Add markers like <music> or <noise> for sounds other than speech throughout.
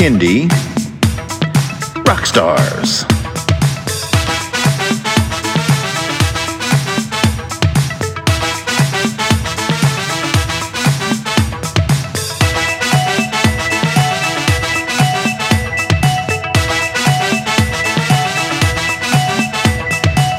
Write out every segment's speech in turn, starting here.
Kindy. Rock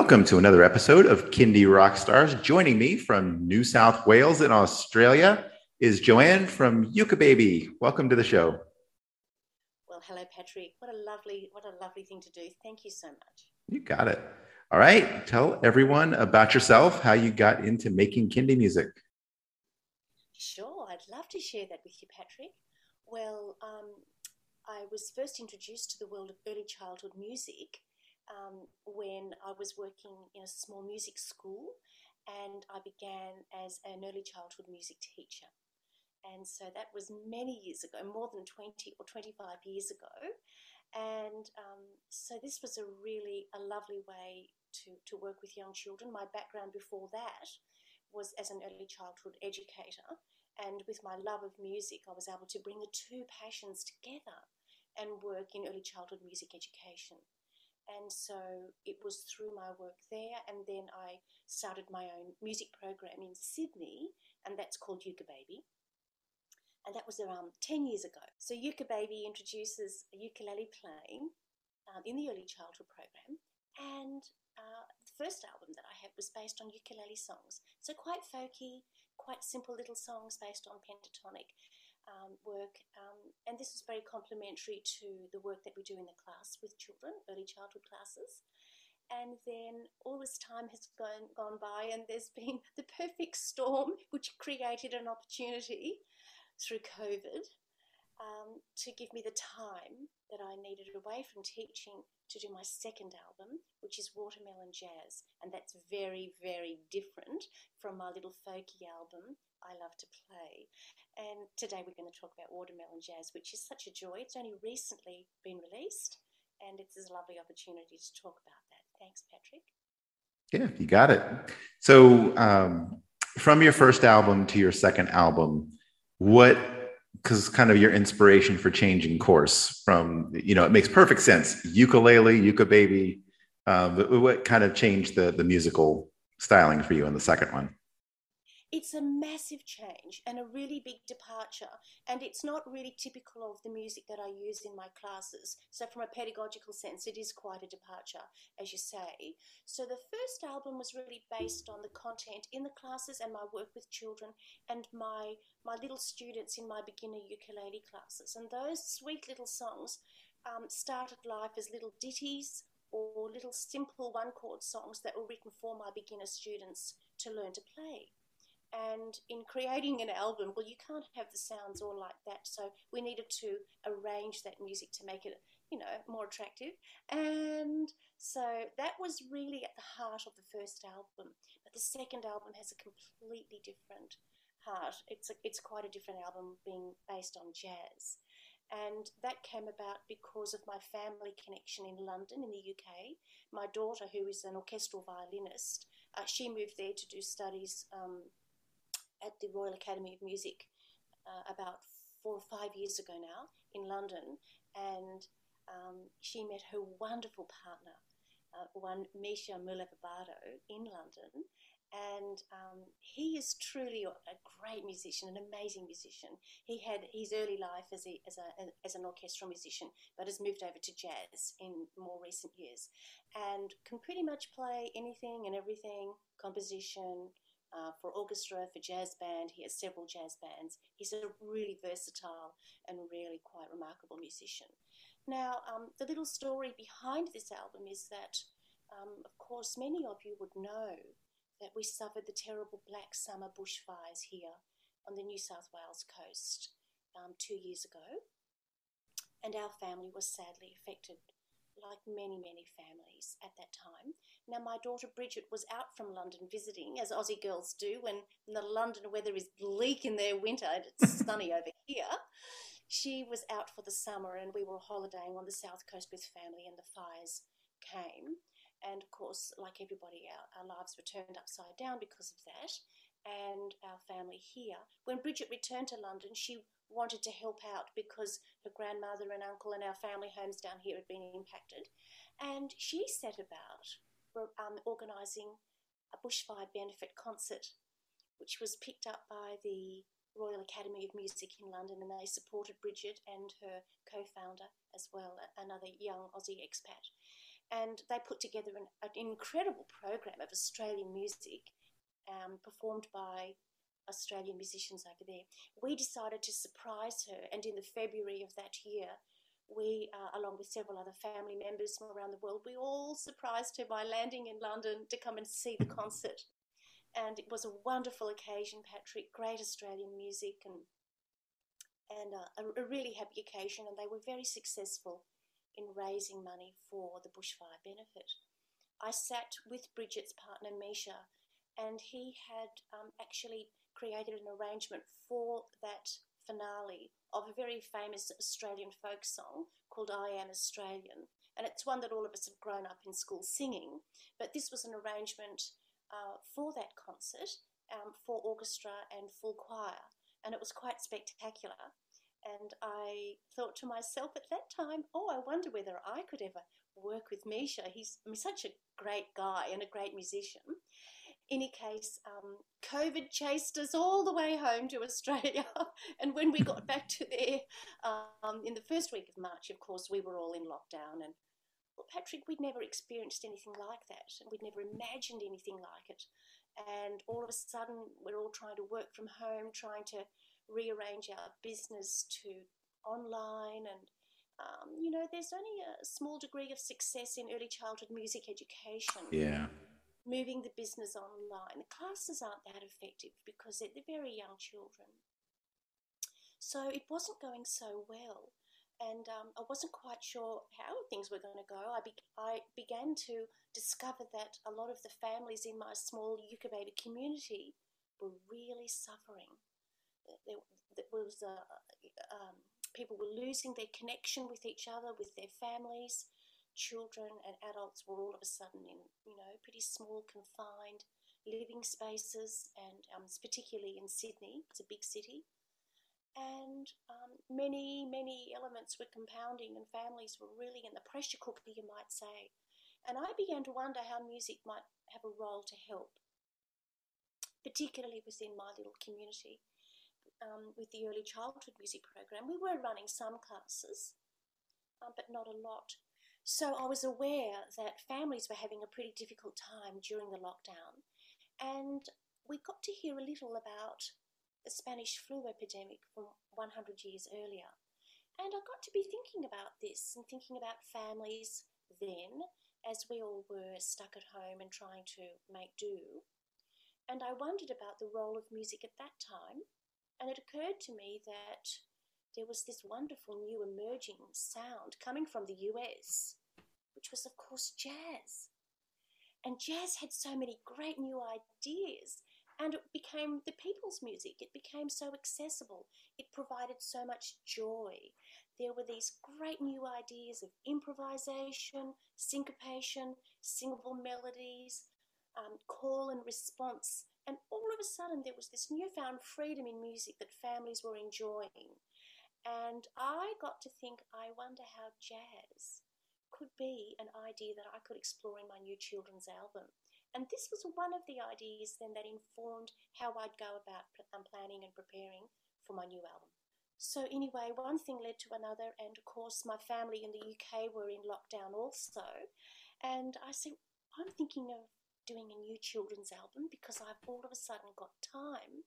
Welcome to another episode of Kindy Rockstars. Joining me from New South Wales in Australia is Joanne from Ukubebe. Welcome to the show. Well, hello, Patrick. What a lovely, what a lovely thing to do. Thank you so much. You got it. All right. Tell everyone about yourself, how you got into making Kindy music. Sure, I'd love to share that with you, Patrick. Well, um, I was first introduced to the world of early childhood music um, when I was working in a small music school and I began as an early childhood music teacher. And so that was many years ago, more than 20 or 25 years ago. And um, so this was a really a lovely way to, to work with young children. My background before that was as an early childhood educator. And with my love of music, I was able to bring the two passions together and work in early childhood music education. And so it was through my work there, and then I started my own music program in Sydney, and that's called Ukubebe. And that was around 10 years ago. So Ukubebe introduces ukulele playing um, in the early childhood program. And uh, the first album that I had was based on ukulele songs. So quite folky, quite simple little songs based on pentatonic um, work, um, and this is very complementary to the work that we do in the class with children, early childhood classes. And then all this time has gone, gone by, and there's been <laughs> the perfect storm, which created an opportunity through COVID um, to give me the time that I needed away from teaching to do my second album, which is Watermelon Jazz. And that's very, very different from my little folky album, I Love to Play. And today we're going to talk about Watermelon Jazz, which is such a joy. It's only recently been released, and it's a lovely opportunity to talk about that. Thanks, Patrick. Yeah, you got it. So, um, from your first album to your second album, what because kind of your inspiration for changing course from you know it makes perfect sense. Ukulele Ukubebe um, what kind of changed the the musical styling for you in the second one it's a massive change and a really big departure and it's not really typical of the music that i use in my classes. So from a pedagogical sense it is quite a departure as you say. So the first album was really based on the content in the classes and my work with children and my my little students in my beginner ukulele classes. And those sweet little songs um, started life as little ditties or little simple one chord songs that were written for my beginner students to learn to play and in creating an album, well, you can't have the sounds all like that. So we needed to arrange that music to make it, you know, more attractive. And so that was really at the heart of the first album. But the second album has a completely different heart. It's a, it's quite a different album, being based on jazz. And that came about because of my family connection in London, in the UK. My daughter, who is an orchestral violinist, uh, she moved there to do studies um, at the Royal Academy of Music uh, about four or five years ago now in London, and um, she met her wonderful partner, uh, one Misha Muller in London, and um, he is truly a great musician, an amazing musician. He had his early life as, a, as, a, as an orchestral musician, but has moved over to jazz in more recent years, and can pretty much play anything and everything, composition. Uh, for orchestra, for jazz band, he has several jazz bands. He's a really versatile and really quite remarkable musician. Now, um, the little story behind this album is that, um, of course, many of you would know that we suffered the terrible Black Summer bushfires here on the New South Wales coast um, two years ago. And our family was sadly affected, like many, many families at that time. Now, my daughter Bridget was out from London visiting, as Aussie girls do when the London weather is bleak in their winter and it's <laughs> sunny over here. She was out for the summer and we were holidaying on the south coast with family, and the fires came. And of course, like everybody, our, our lives were turned upside down because of that. And our family here. When Bridget returned to London, she wanted to help out because her grandmother and uncle and our family homes down here had been impacted. And she set about um, organising a bushfire benefit concert, which was picked up by the Royal Academy of Music in London, and they supported Bridget and her co founder as well, another young Aussie expat and they put together an, an incredible program of Australian music um, performed by Australian musicians over there. We decided to surprise her, and in the February of that year, we, uh, along with several other family members from around the world, we all surprised her by landing in London to come and see the concert. And it was a wonderful occasion, Patrick. Great Australian music and and uh, a, a really happy occasion. And they were very successful in raising money for the bushfire benefit. I sat with Bridget's partner Misha, and he had um, actually created an arrangement for that finale of a very famous Australian folk song called I Am Australian. And it's one that all of us have grown up in school singing. But this was an arrangement uh, for that concert um, for orchestra and full choir. And it was quite spectacular. And I thought to myself at that time, oh, I wonder whether I could ever work with Misha. He's such a great guy and a great musician. Any case, um, COVID chased us all the way home to Australia. <laughs> and when we got back to there um, in the first week of March, of course, we were all in lockdown. And well, Patrick, we'd never experienced anything like that, and we'd never imagined anything like it. And all of a sudden, we're all trying to work from home, trying to rearrange our business to online and um, you know there's only a small degree of success in early childhood music education yeah moving the business online the classes aren't that effective because they're, they're very young children so it wasn't going so well and um, I wasn't quite sure how things were going to go. I, be- I began to discover that a lot of the families in my small Ukubebe community were really suffering there, there was uh, um, people were losing their connection with each other, with their families. Children and adults were all of a sudden in, you know, pretty small, confined living spaces, and um, particularly in Sydney, it's a big city. And um, many, many elements were compounding, and families were really in the pressure cooker, you might say. And I began to wonder how music might have a role to help, particularly within my little community um, with the early childhood music program, we were running some classes, um, but not a lot. So I was aware that families were having a pretty difficult time during the lockdown. And we got to hear a little about the Spanish flu epidemic from 100 years earlier. And I got to be thinking about this and thinking about families then, as we all were stuck at home and trying to make do. And I wondered about the role of music at that time and it occurred to me that there was this wonderful new emerging sound coming from the US, which was, of course, jazz. And jazz had so many great new ideas, and it became the people's music. It became so accessible. It provided so much joy. There were these great new ideas of improvisation, syncopation, singable melodies, um, call and response and all of a sudden, there was this newfound freedom in music that families were enjoying. And I got to think, I wonder how jazz could be an idea that I could explore in my new children's album. And this was one of the ideas then that informed how I'd go about um, planning and preparing for my new album. So, anyway, one thing led to another, and of course, my family in the UK were in lockdown also. And I said, I'm thinking of doing a new children's album because I've all of a sudden got time.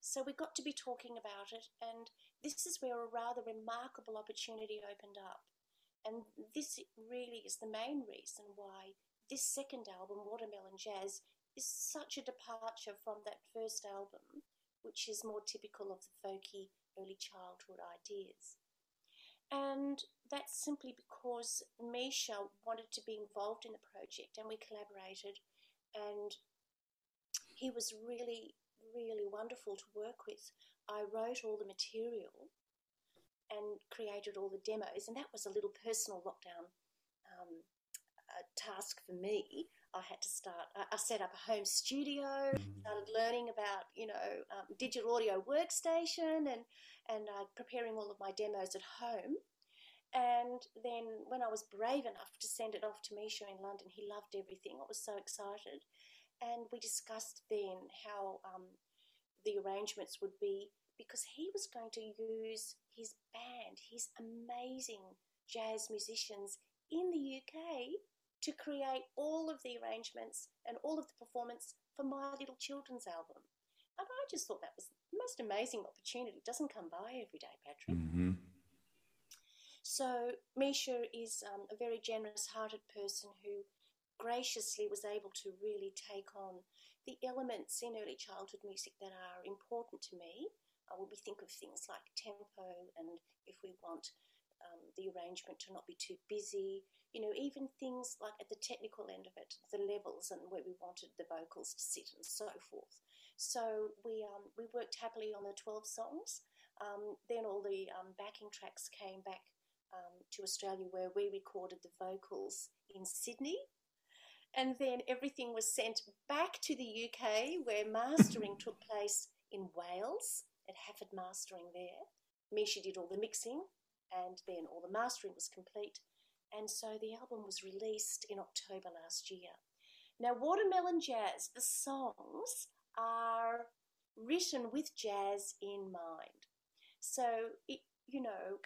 So, we got to be talking about it, and this is where a rather remarkable opportunity opened up. And this really is the main reason why this second album, Watermelon Jazz, is such a departure from that first album, which is more typical of the folky early childhood ideas. And that's simply because Misha wanted to be involved in the project and we collaborated and he was really, really wonderful to work with. I wrote all the material and created all the demos, and that was a little personal lockdown um, task for me. I had to start. I, set up a home studio, mm-hmm. started learning about you know um, digital audio workstation, and and uh, preparing all of my demos at home. And then when I was brave enough to send it off to Misha in London, he loved everything. I was so excited, and we discussed then how um, the arrangements would be because he was going to use his band, his amazing jazz musicians in the UK to create all of the arrangements and all of the performance for my little children's album. And I just thought that was the most amazing opportunity. It doesn't come by every day, Patrick. Mm-hmm. So Misha is um, a very generous-hearted person who graciously was able to really take on the elements in early childhood music that are important to me. Will be think of things like tempo and if we want um, the arrangement to not be too busy, you know, even things like at the technical end of it, the levels and where we wanted the vocals to sit and so forth. So we um, we worked happily on the 12 songs. Um, then all the um, backing tracks came back um, to Australia where we recorded the vocals in Sydney. And then everything was sent back to the UK where mastering took place in Wales at Hafford Mastering there. Misha did all the mixing and then all the mastering was complete and so the album was released in October last year. Now, Watermelon Jazz, the songs are written with jazz in mind. So, it, you know,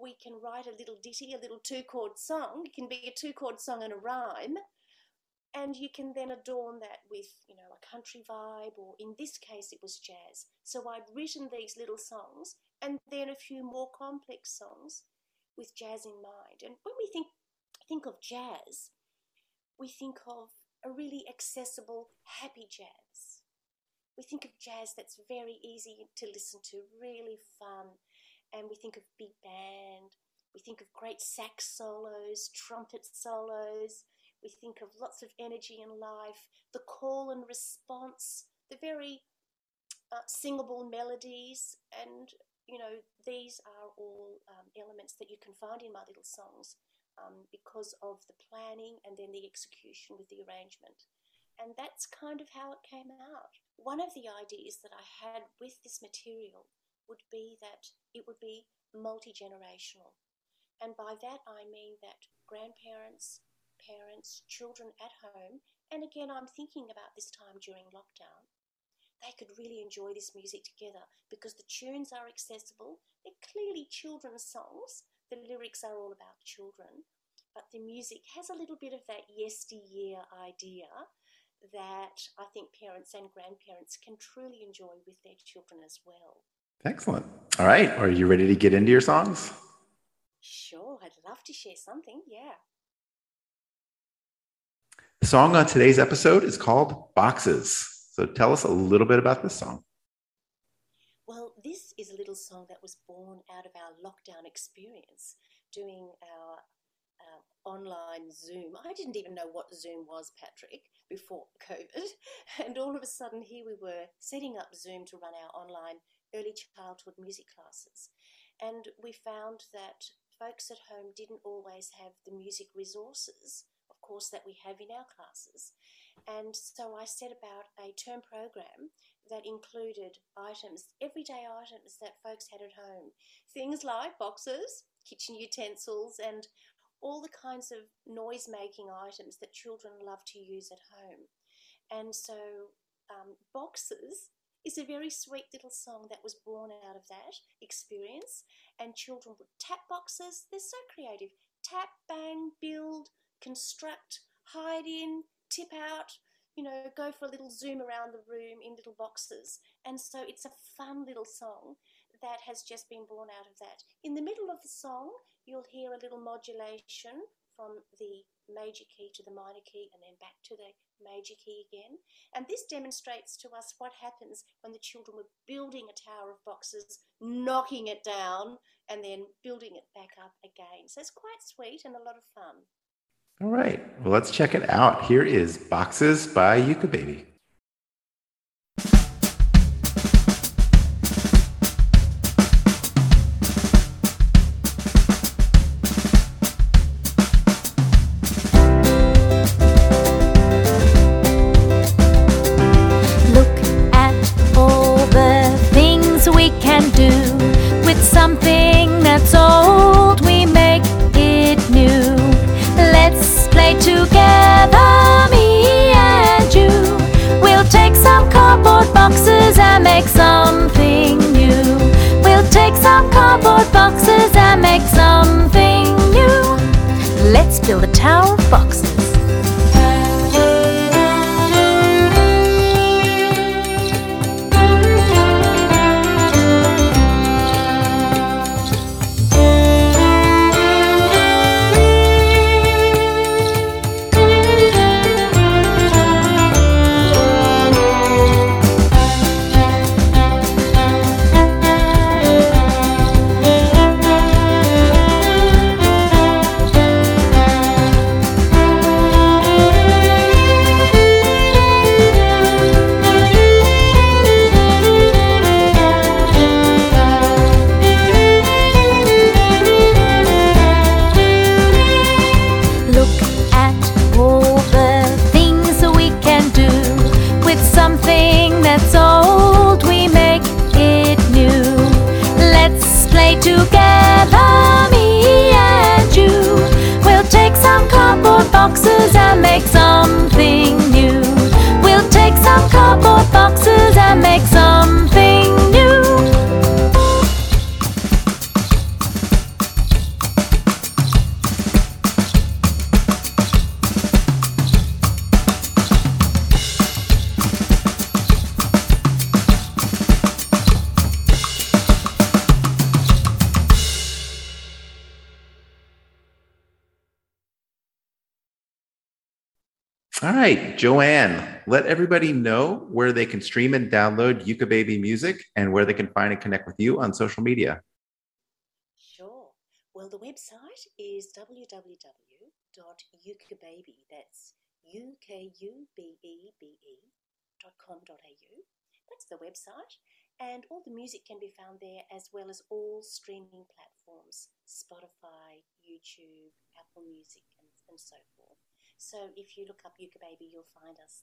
we can write a little ditty, a little two chord song. It can be a two chord song and a rhyme. And you can then adorn that with, you know, a country vibe, or in this case, it was jazz. So I'd written these little songs and then a few more complex songs with jazz in mind. And when we think think of jazz, we think of a really accessible, happy jazz. We think of jazz that's very easy to listen to, really fun, and we think of big band. We think of great sax solos, trumpet solos. We think of lots of energy in life, the call and response, the very uh, singable melodies, and you know, these are all um, elements that you can find in my little songs um, because of the planning and then the execution with the arrangement. And that's kind of how it came out. One of the ideas that I had with this material would be that it would be multi generational. And by that I mean that grandparents, parents, children at home, and again, I'm thinking about this time during lockdown, they could really enjoy this music together because the tunes are accessible. They're clearly children's songs. The lyrics are all about children, but the music has a little bit of that yesteryear idea that I think parents and grandparents can truly enjoy with their children as well. Excellent. All right. Are you ready to get into your songs? Sure. I'd love to share something. Yeah. The song on today's episode is called Boxes. So tell us a little bit about this song. Well, this is a little song that was born out of our lockdown experience doing our uh, online Zoom. I didn't even know what Zoom was, Patrick, before <laughs> COVID. And all of a sudden, here we were setting up Zoom to run our online early childhood music classes. And we found that folks at home didn't always have the music resources, course, that we have in our classes. And so I set about a term program that included items, everyday items that folks had at home. Things like boxes, kitchen utensils, and all the kinds of noise making items that children love to use at home. And so, um, Boxes is a very sweet little song that was born out of that experience. And children would tap boxes. They're so creative. Tap, bang, build, construct, hide in, tip out, you know, go for a little zoom around the room in little boxes. And so it's a fun little song that has just been born out of that. In the middle of the song, you'll hear a little modulation from the major key to the minor key and then back to the major key again. And this demonstrates to us what happens when the children were building a tower of boxes, knocking it down, and then building it back up again. So it's quite sweet and a lot of fun. All right. Well, let's check it out. Here is Boxes by Ukubebe. All right, Joanne, let everybody know where they can stream and download Ukubebe music and where they can find and connect with you on social media. Sure. Well, the website is www.ukubebe. That's U K U B E B E dot com dot au. That's the website. And all the music can be found there as well as all streaming platforms Spotify, YouTube, Apple Music, and, and so forth. So if you look up Ukubebe, you'll find us.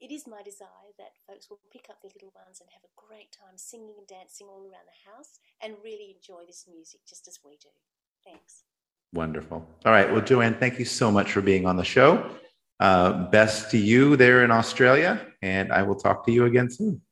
It is my desire that folks will pick up their little ones and have a great time singing and dancing all around the house and really enjoy this music just as we do. Thanks. Wonderful. All right. Well, Joanne, thank you so much for being on the show. Uh, best to you there in Australia, and I will talk to you again soon.